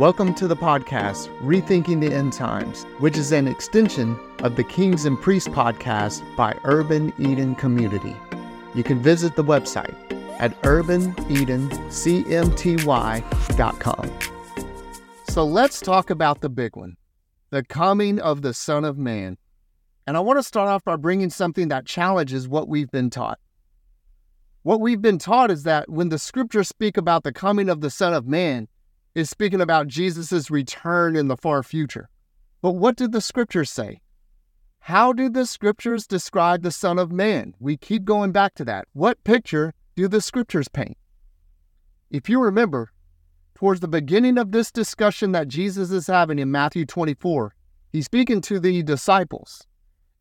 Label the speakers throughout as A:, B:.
A: Welcome to the podcast, Rethinking the End Times, which is an extension of the Kings and Priests podcast by Urban Eden Community. You can visit the website at urbanedencmty.com. So let's talk about the big one the coming of the Son of Man. And I want to start off by bringing something that challenges what we've been taught. What we've been taught is that when the scriptures speak about the coming of the Son of Man, is speaking about Jesus' return in the far future. But what did the scriptures say? How do the scriptures describe the Son of Man? We keep going back to that. What picture do the scriptures paint? If you remember, towards the beginning of this discussion that Jesus is having in Matthew 24, he's speaking to the disciples,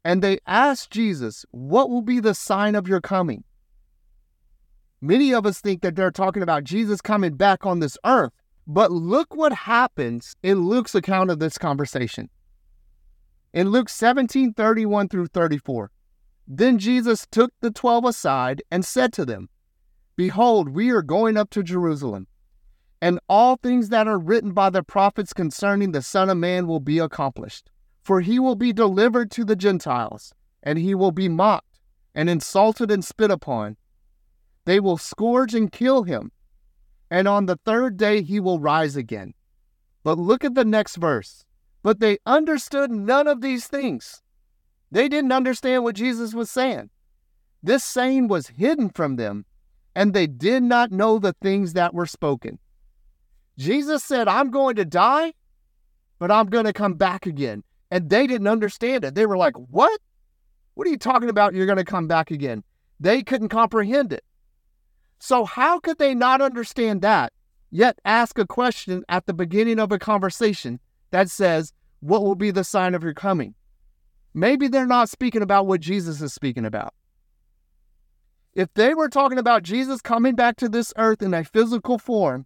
A: and they ask Jesus, What will be the sign of your coming? Many of us think that they're talking about Jesus coming back on this earth, but look what happens in Luke's account of this conversation. In Luke 17 31 through 34, then Jesus took the twelve aside and said to them, Behold, we are going up to Jerusalem, and all things that are written by the prophets concerning the Son of Man will be accomplished. For he will be delivered to the Gentiles, and he will be mocked, and insulted, and spit upon. They will scourge and kill him and on the third day he will rise again. But look at the next verse. But they understood none of these things. They didn't understand what Jesus was saying. This saying was hidden from them, and they did not know the things that were spoken. Jesus said, I'm going to die, but I'm going to come back again. And they didn't understand it. They were like, What? What are you talking about? You're going to come back again. They couldn't comprehend it. So, how could they not understand that, yet ask a question at the beginning of a conversation that says, What will be the sign of your coming? Maybe they're not speaking about what Jesus is speaking about. If they were talking about Jesus coming back to this earth in a physical form,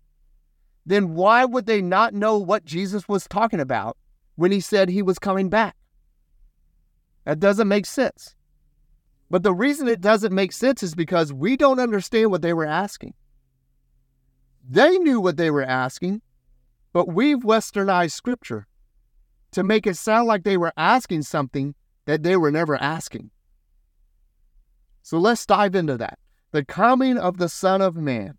A: then why would they not know what Jesus was talking about when he said he was coming back? That doesn't make sense. But the reason it doesn't make sense is because we don't understand what they were asking. They knew what they were asking, but we've westernized scripture to make it sound like they were asking something that they were never asking. So let's dive into that. The coming of the Son of Man.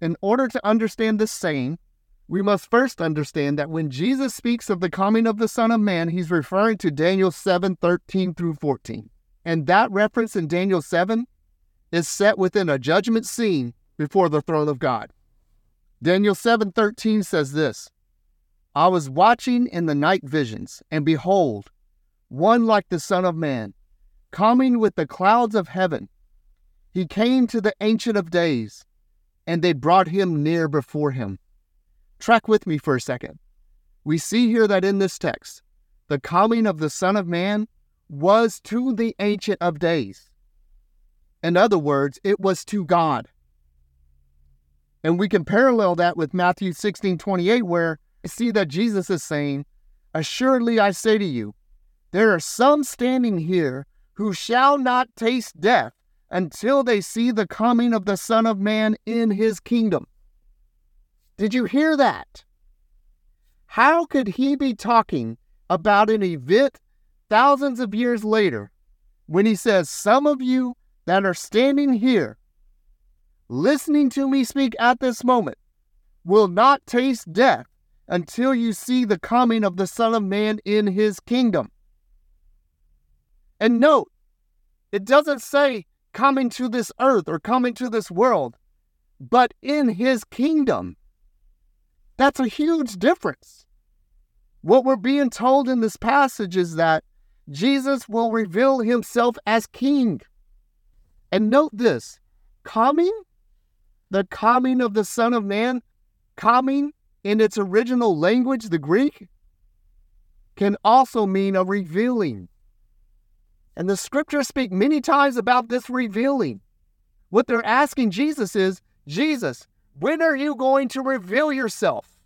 A: In order to understand this saying, we must first understand that when Jesus speaks of the coming of the Son of Man, he's referring to Daniel 7 13 through 14. And that reference in Daniel 7 is set within a judgment scene before the throne of God. Daniel 7:13 says this: I was watching in the night visions, and behold, one like the Son of Man, coming with the clouds of heaven. He came to the Ancient of Days, and they brought him near before him. Track with me for a second. We see here that in this text, the coming of the Son of Man was to the Ancient of Days. In other words, it was to God. And we can parallel that with Matthew 16 28, where I see that Jesus is saying, Assuredly I say to you, there are some standing here who shall not taste death until they see the coming of the Son of Man in his kingdom. Did you hear that? How could he be talking about an event thousands of years later, when he says, Some of you that are standing here, listening to me speak at this moment, will not taste death until you see the coming of the Son of Man in his kingdom. And note, it doesn't say coming to this earth or coming to this world, but in his kingdom. That's a huge difference. What we're being told in this passage is that Jesus will reveal himself as king. And note this coming, the coming of the Son of Man, coming in its original language, the Greek, can also mean a revealing. And the scriptures speak many times about this revealing. What they're asking Jesus is Jesus, when are you going to reveal yourself?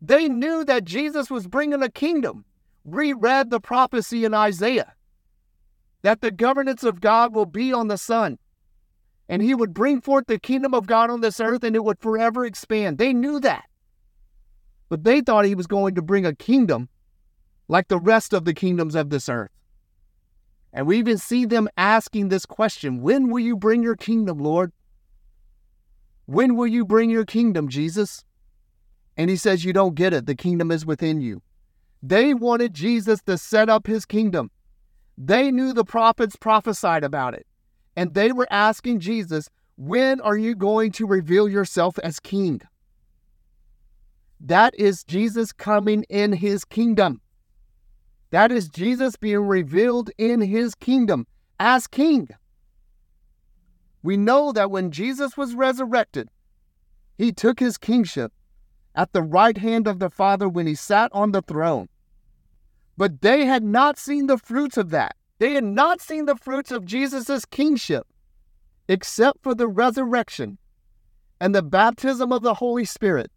A: They knew that Jesus was bringing a kingdom reread the prophecy in Isaiah that the governance of God will be on the Son. And he would bring forth the kingdom of God on this earth and it would forever expand. They knew that. but they thought he was going to bring a kingdom like the rest of the kingdoms of this earth. And we even see them asking this question When will you bring your kingdom, Lord? When will you bring your kingdom, Jesus? And he says, You don't get it. The kingdom is within you. They wanted Jesus to set up his kingdom. They knew the prophets prophesied about it. And they were asking Jesus, When are you going to reveal yourself as king? That is Jesus coming in his kingdom. That is Jesus being revealed in his kingdom as king. We know that when Jesus was resurrected, he took his kingship at the right hand of the Father when he sat on the throne. But they had not seen the fruits of that. They had not seen the fruits of Jesus' kingship, except for the resurrection and the baptism of the Holy Spirit.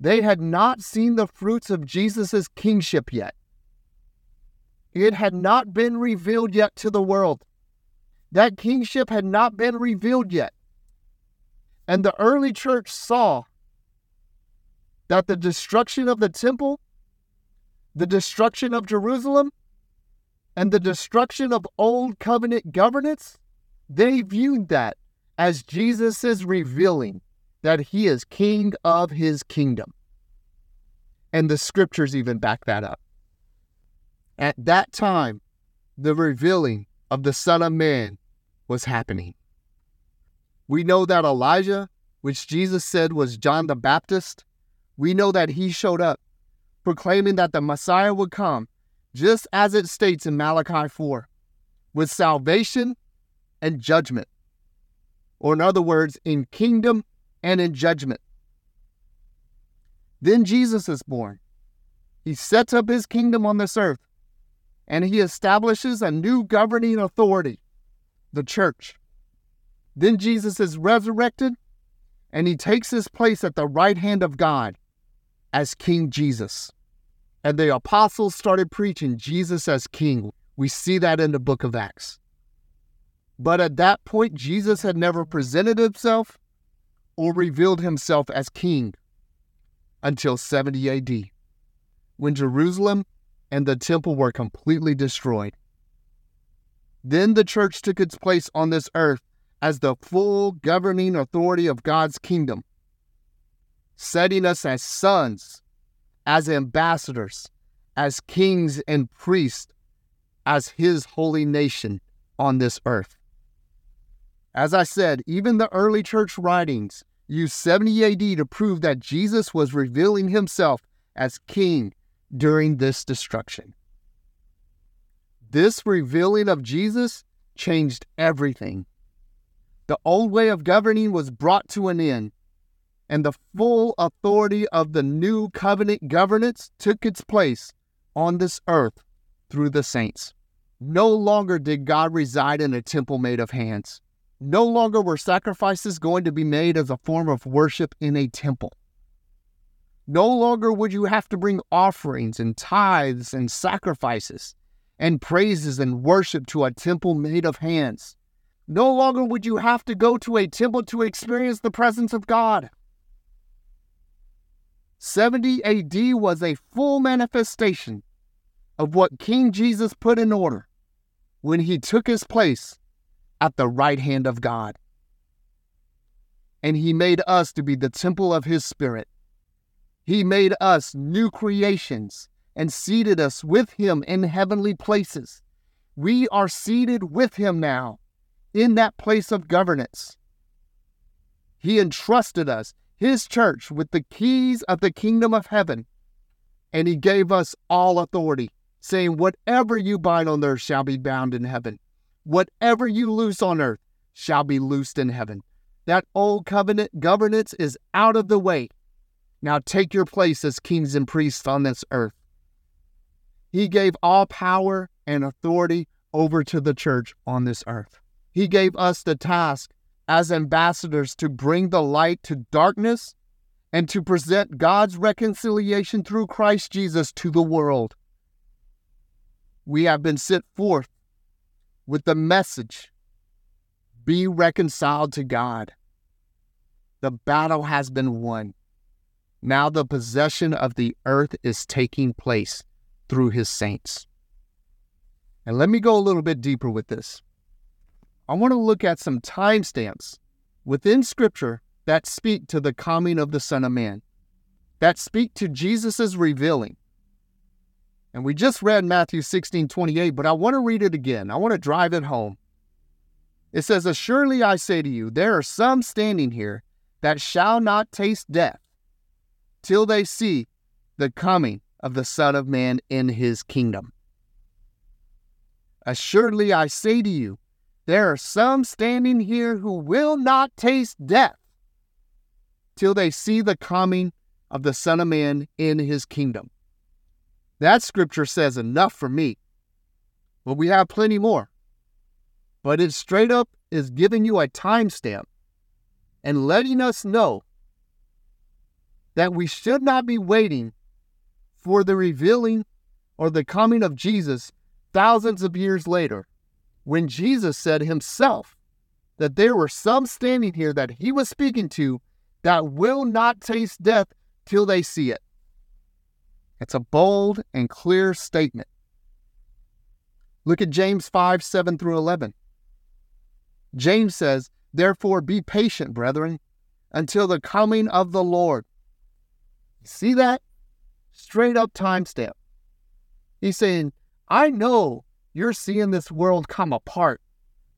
A: They had not seen the fruits of Jesus' kingship yet. It had not been revealed yet to the world. That kingship had not been revealed yet. And the early church saw that the destruction of the temple, the destruction of Jerusalem, and the destruction of old covenant governance, they viewed that as Jesus is revealing that he is king of his kingdom. And the scriptures even back that up. At that time, the revealing of the Son of Man was happening. We know that Elijah, which Jesus said was John the Baptist, we know that he showed up proclaiming that the Messiah would come, just as it states in Malachi 4, with salvation and judgment. Or, in other words, in kingdom and in judgment. Then Jesus is born. He sets up his kingdom on this earth and he establishes a new governing authority, the church. Then Jesus is resurrected and he takes his place at the right hand of God as King Jesus. And the apostles started preaching Jesus as King. We see that in the book of Acts. But at that point, Jesus had never presented himself or revealed himself as King until 70 AD, when Jerusalem and the temple were completely destroyed. Then the church took its place on this earth as the full governing authority of God's kingdom, setting us as sons, as ambassadors, as kings and priests, as his holy nation on this earth. As I said, even the early church writings used 70 AD to prove that Jesus was revealing himself as king during this destruction. This revealing of Jesus changed everything. The old way of governing was brought to an end, and the full authority of the new covenant governance took its place on this earth through the saints. No longer did God reside in a temple made of hands. No longer were sacrifices going to be made as a form of worship in a temple. No longer would you have to bring offerings and tithes and sacrifices and praises and worship to a temple made of hands. No longer would you have to go to a temple to experience the presence of God. 70 AD was a full manifestation of what King Jesus put in order when he took his place at the right hand of God. And he made us to be the temple of his spirit. He made us new creations and seated us with Him in heavenly places. We are seated with Him now in that place of governance. He entrusted us, His church, with the keys of the kingdom of heaven, and He gave us all authority, saying, Whatever you bind on earth shall be bound in heaven. Whatever you loose on earth shall be loosed in heaven. That old covenant governance is out of the way now take your place as kings and priests on this earth. He gave all power and authority over to the church on this earth. He gave us the task as ambassadors to bring the light to darkness and to present God's reconciliation through Christ Jesus to the world. We have been sent forth with the message be reconciled to God. The battle has been won. Now the possession of the earth is taking place through his saints. And let me go a little bit deeper with this. I want to look at some timestamps within Scripture that speak to the coming of the Son of Man, that speak to Jesus' revealing. And we just read Matthew 16 28, but I want to read it again. I want to drive it home. It says, Assuredly I say to you, there are some standing here that shall not taste death till they see the coming of the Son of Man in his kingdom. Assuredly I say to you, there are some standing here who will not taste death till they see the coming of the Son of Man in his kingdom. That scripture says enough for me. But we have plenty more. But it straight up is giving you a timestamp and letting us know that we should not be waiting for the revealing or the coming of Jesus thousands of years later when Jesus said himself that there were some standing here that he was speaking to that will not taste death till they see it. It's a bold and clear statement. Look at James 5 7 through 11. James says, Therefore be patient, brethren, until the coming of the Lord. See that? Straight up timestamp. He's saying, I know you're seeing this world come apart.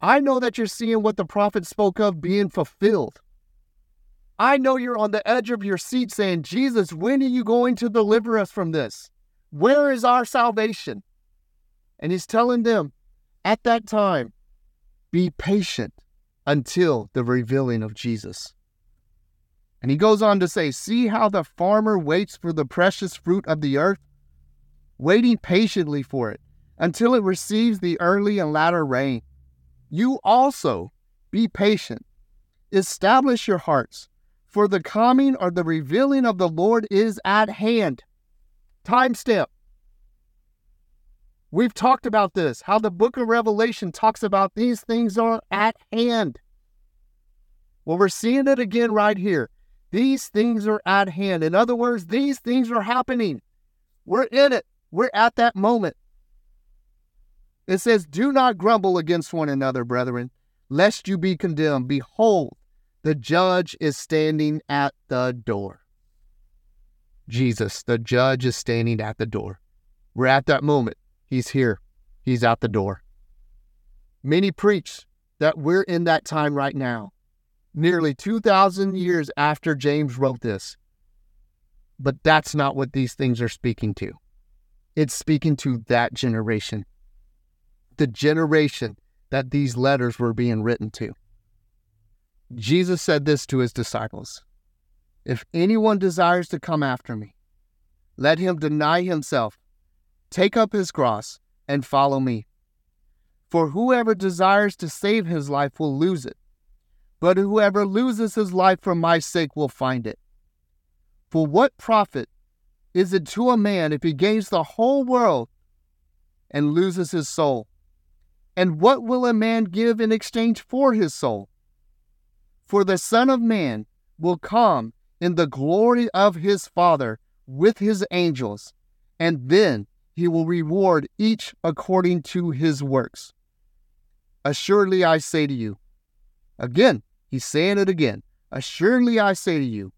A: I know that you're seeing what the prophet spoke of being fulfilled. I know you're on the edge of your seat saying, Jesus, when are you going to deliver us from this? Where is our salvation? And he's telling them, at that time, be patient until the revealing of Jesus. And he goes on to say, See how the farmer waits for the precious fruit of the earth, waiting patiently for it until it receives the early and latter rain. You also be patient. Establish your hearts, for the coming or the revealing of the Lord is at hand. Timestamp. We've talked about this, how the book of Revelation talks about these things are at hand. Well, we're seeing it again right here. These things are at hand. In other words, these things are happening. We're in it. We're at that moment. It says, Do not grumble against one another, brethren, lest you be condemned. Behold, the judge is standing at the door. Jesus, the judge, is standing at the door. We're at that moment. He's here, he's at the door. Many preach that we're in that time right now, nearly 2,000 years after James wrote this. But that's not what these things are speaking to. It's speaking to that generation the generation that these letters were being written to. Jesus said this to his disciples If anyone desires to come after me, let him deny himself, take up his cross, and follow me. For whoever desires to save his life will lose it, but whoever loses his life for my sake will find it. For what profit is it to a man if he gains the whole world and loses his soul? And what will a man give in exchange for his soul? For the Son of Man will come in the glory of his Father with his angels, and then he will reward each according to his works. Assuredly I say to you, again, he's saying it again, assuredly I say to you,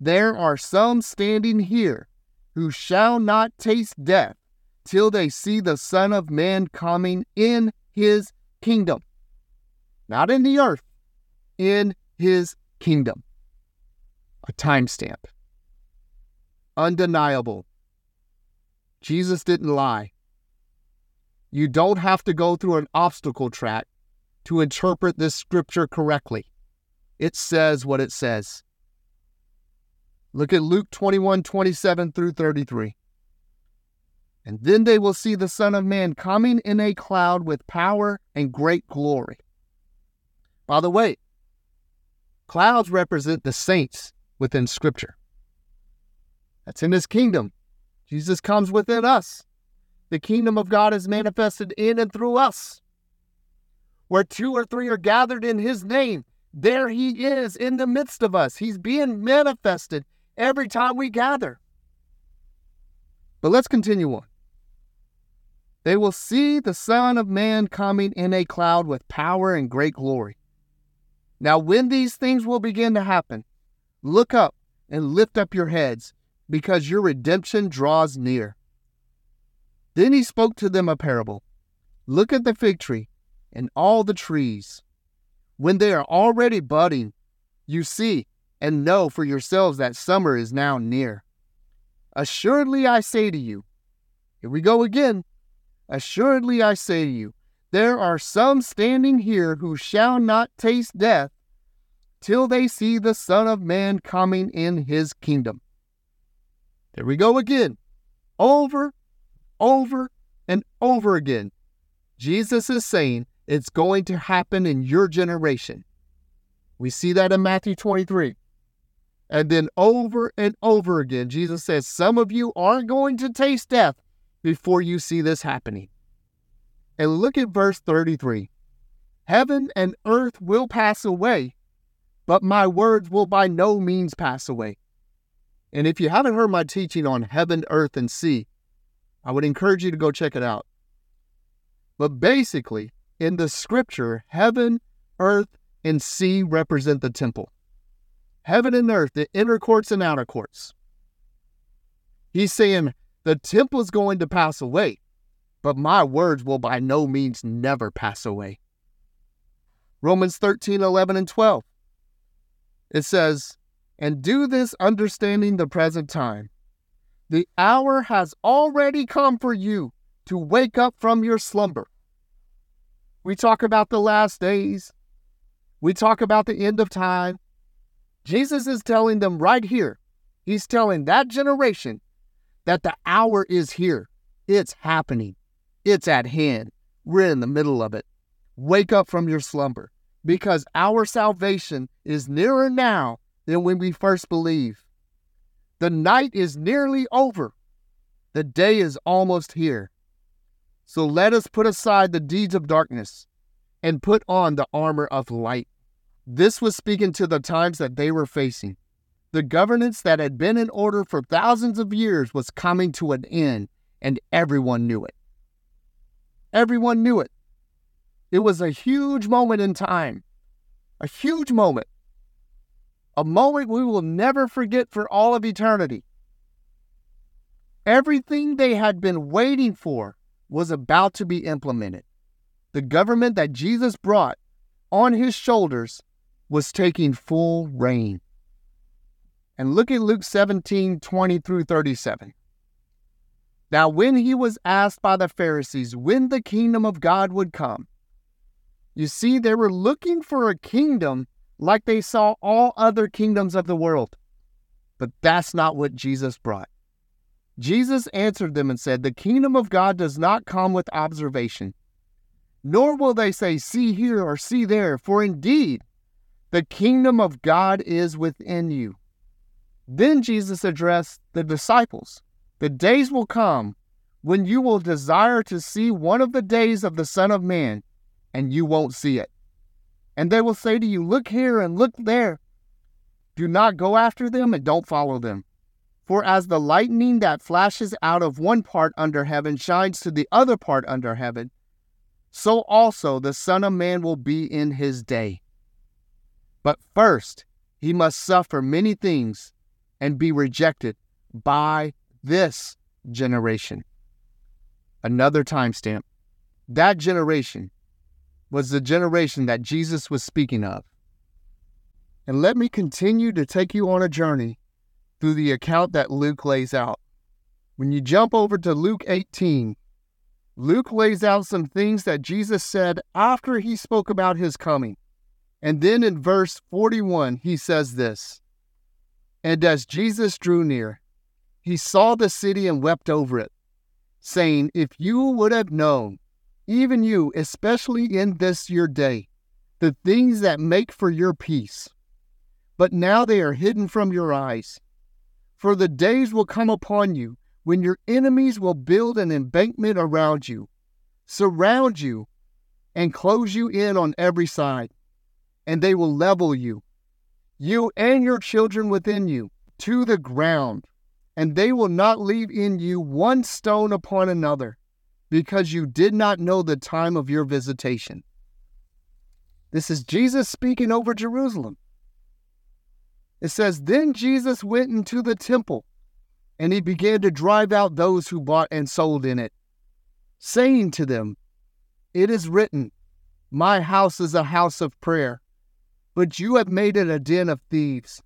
A: there are some standing here who shall not taste death till they see the Son of Man coming in his kingdom. Not in the earth, in his kingdom. A timestamp. Undeniable. Jesus didn't lie. You don't have to go through an obstacle track to interpret this scripture correctly. It says what it says. Look at Luke 21 27 through 33. And then they will see the Son of Man coming in a cloud with power and great glory. By the way, clouds represent the saints within Scripture. That's in His kingdom. Jesus comes within us. The kingdom of God is manifested in and through us. Where two or three are gathered in His name, there He is in the midst of us. He's being manifested every time we gather. But let's continue on. They will see the Son of Man coming in a cloud with power and great glory. Now, when these things will begin to happen, look up and lift up your heads, because your redemption draws near. Then he spoke to them a parable Look at the fig tree and all the trees. When they are already budding, you see and know for yourselves that summer is now near. Assuredly, I say to you, here we go again. Assuredly, I say to you, there are some standing here who shall not taste death till they see the Son of Man coming in his kingdom. There we go again. Over, over, and over again. Jesus is saying it's going to happen in your generation. We see that in Matthew 23. And then over and over again, Jesus says, Some of you aren't going to taste death before you see this happening. And look at verse 33 Heaven and earth will pass away, but my words will by no means pass away. And if you haven't heard my teaching on heaven, earth, and sea, I would encourage you to go check it out. But basically, in the scripture, heaven, earth, and sea represent the temple. Heaven and earth, the inner courts and outer courts. He's saying the temple is going to pass away, but my words will by no means never pass away. Romans 13, 11, and 12. It says, And do this understanding the present time. The hour has already come for you to wake up from your slumber. We talk about the last days. We talk about the end of time. Jesus is telling them right here, He's telling that generation that the hour is here. It's happening. It's at hand. We're in the middle of it. Wake up from your slumber because our salvation is nearer now than when we first believed. The night is nearly over. The day is almost here. So let us put aside the deeds of darkness and put on the armor of light. This was speaking to the times that they were facing. The governance that had been in order for thousands of years was coming to an end, and everyone knew it. Everyone knew it. It was a huge moment in time, a huge moment, a moment we will never forget for all of eternity. Everything they had been waiting for was about to be implemented. The government that Jesus brought on his shoulders was taking full reign. And look at Luke 17 20 through 37. Now, when he was asked by the Pharisees when the kingdom of God would come, you see, they were looking for a kingdom like they saw all other kingdoms of the world. But that's not what Jesus brought. Jesus answered them and said, The kingdom of God does not come with observation, nor will they say, See here or see there, for indeed the kingdom of God is within you. Then Jesus addressed the disciples The days will come when you will desire to see one of the days of the Son of Man, and you won't see it. And they will say to you, Look here and look there. Do not go after them and don't follow them. For as the lightning that flashes out of one part under heaven shines to the other part under heaven, so also the Son of Man will be in his day. But first, he must suffer many things and be rejected by this generation. Another timestamp. That generation was the generation that Jesus was speaking of. And let me continue to take you on a journey through the account that Luke lays out. When you jump over to Luke 18, Luke lays out some things that Jesus said after he spoke about his coming. And then in verse 41, he says this And as Jesus drew near, he saw the city and wept over it, saying, If you would have known, even you, especially in this your day, the things that make for your peace, but now they are hidden from your eyes. For the days will come upon you when your enemies will build an embankment around you, surround you, and close you in on every side and they will level you, you and your children within you, to the ground, and they will not leave in you one stone upon another, because you did not know the time of your visitation. This is Jesus speaking over Jerusalem. It says, Then Jesus went into the temple, and he began to drive out those who bought and sold in it, saying to them, It is written, My house is a house of prayer, but you have made it a den of thieves.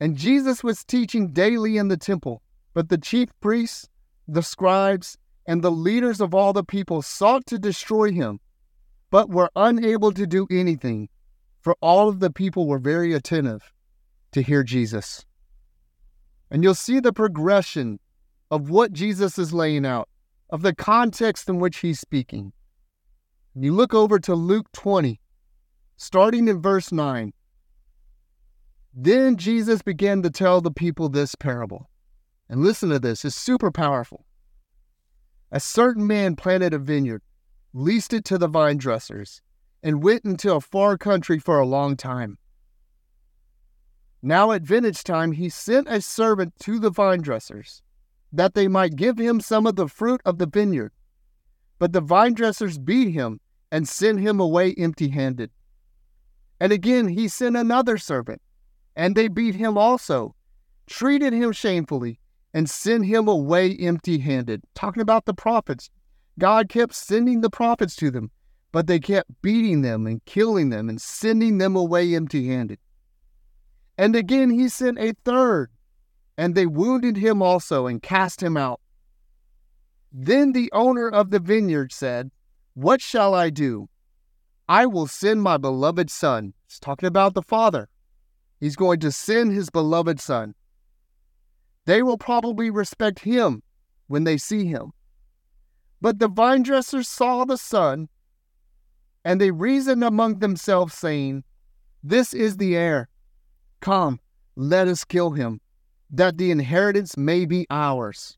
A: And Jesus was teaching daily in the temple, but the chief priests, the scribes, and the leaders of all the people sought to destroy him, but were unable to do anything, for all of the people were very attentive to hear Jesus. And you'll see the progression of what Jesus is laying out, of the context in which he's speaking. You look over to Luke 20, starting in verse 9. Then Jesus began to tell the people this parable. And listen to this, it's super powerful. A certain man planted a vineyard, leased it to the vine dressers, and went into a far country for a long time. Now at vintage time, he sent a servant to the vine dressers, that they might give him some of the fruit of the vineyard. But the vine dressers beat him and sent him away empty handed. And again he sent another servant, and they beat him also, treated him shamefully, and sent him away empty handed. Talking about the prophets. God kept sending the prophets to them, but they kept beating them and killing them and sending them away empty handed. And again he sent a third, and they wounded him also and cast him out. Then the owner of the vineyard said, What shall I do? I will send my beloved son. He's talking about the father. He's going to send his beloved son. They will probably respect him when they see him. But the vine dressers saw the son, and they reasoned among themselves, saying, This is the heir. Come, let us kill him, that the inheritance may be ours.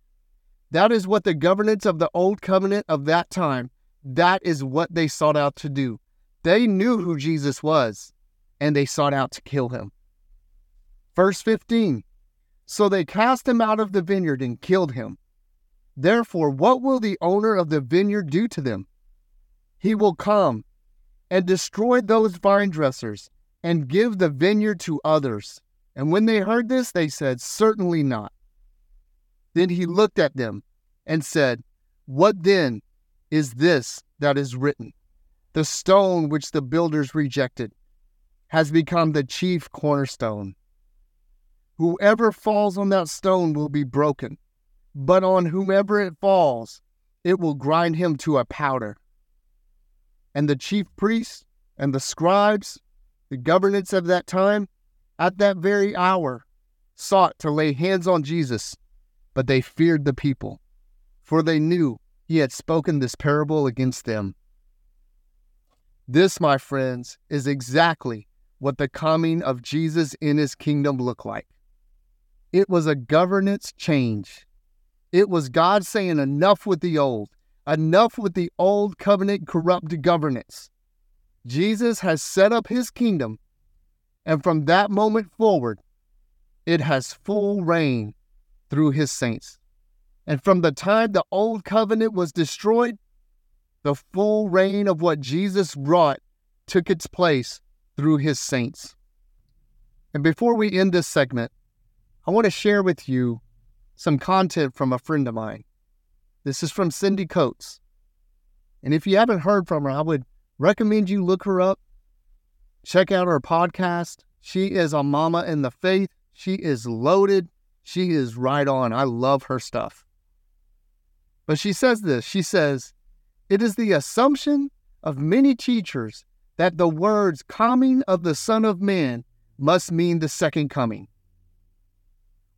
A: That is what the governance of the old covenant of that time, that is what they sought out to do. They knew who Jesus was, and they sought out to kill him. Verse 15 So they cast him out of the vineyard and killed him. Therefore, what will the owner of the vineyard do to them? He will come and destroy those vine dressers and give the vineyard to others. And when they heard this, they said, Certainly not. Then he looked at them and said, What then is this that is written? The stone which the builders rejected has become the chief cornerstone. Whoever falls on that stone will be broken, but on whomever it falls, it will grind him to a powder. And the chief priests and the scribes, the governance of that time, at that very hour, sought to lay hands on Jesus, but they feared the people, for they knew he had spoken this parable against them. This, my friends, is exactly what the coming of Jesus in his kingdom looked like. It was a governance change. It was God saying, enough with the old, enough with the old covenant corrupt governance. Jesus has set up his kingdom, and from that moment forward, it has full reign through his saints. And from the time the old covenant was destroyed, the full reign of what Jesus brought took its place through his saints. And before we end this segment, I want to share with you some content from a friend of mine. This is from Cindy Coates. And if you haven't heard from her, I would recommend you look her up, check out her podcast. She is a mama in the faith. She is loaded. She is right on. I love her stuff. But she says this she says, It is the assumption of many teachers that the words coming of the Son of Man must mean the second coming.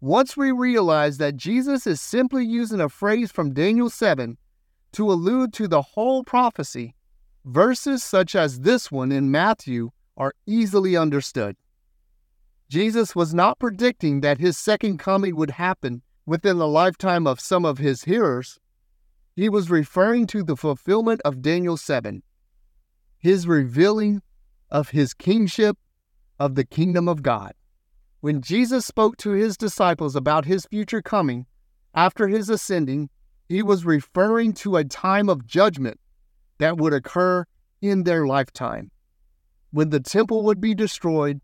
A: Once we realize that Jesus is simply using a phrase from Daniel 7 to allude to the whole prophecy, verses such as this one in Matthew are easily understood. Jesus was not predicting that his second coming would happen within the lifetime of some of his hearers. He was referring to the fulfillment of Daniel 7, his revealing of his kingship of the kingdom of God When Jesus spoke to his disciples about his future coming after his ascending, he was referring to a time of judgment that would occur in their lifetime when the temple would be destroyed,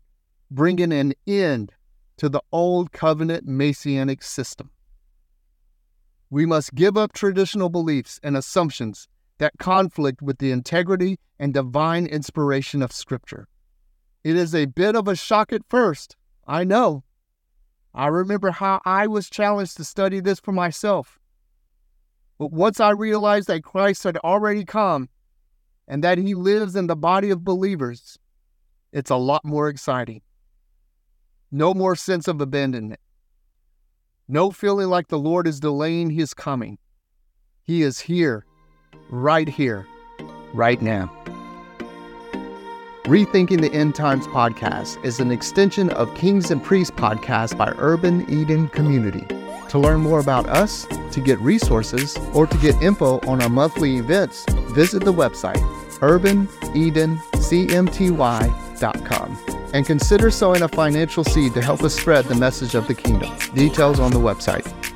A: bringing an end to the old covenant messianic system. We must give up traditional beliefs and assumptions that conflict with the integrity and divine inspiration of Scripture. It is a bit of a shock at first, I know. I remember how I was challenged to study this for myself. But once I realized that Christ had already come and that he lives in the body of believers, it's a lot more exciting. No more sense of abandonment. No feeling like the Lord is delaying his coming. He is here, right here, right now. Rethinking the End Times podcast is an extension of Kings and Priests podcast by Urban Eden Community. To learn more about us, to get resources, or to get info on our monthly events, visit the website urbanedencmty.com and consider sowing a financial seed to help us spread the message of the kingdom. Details on the website.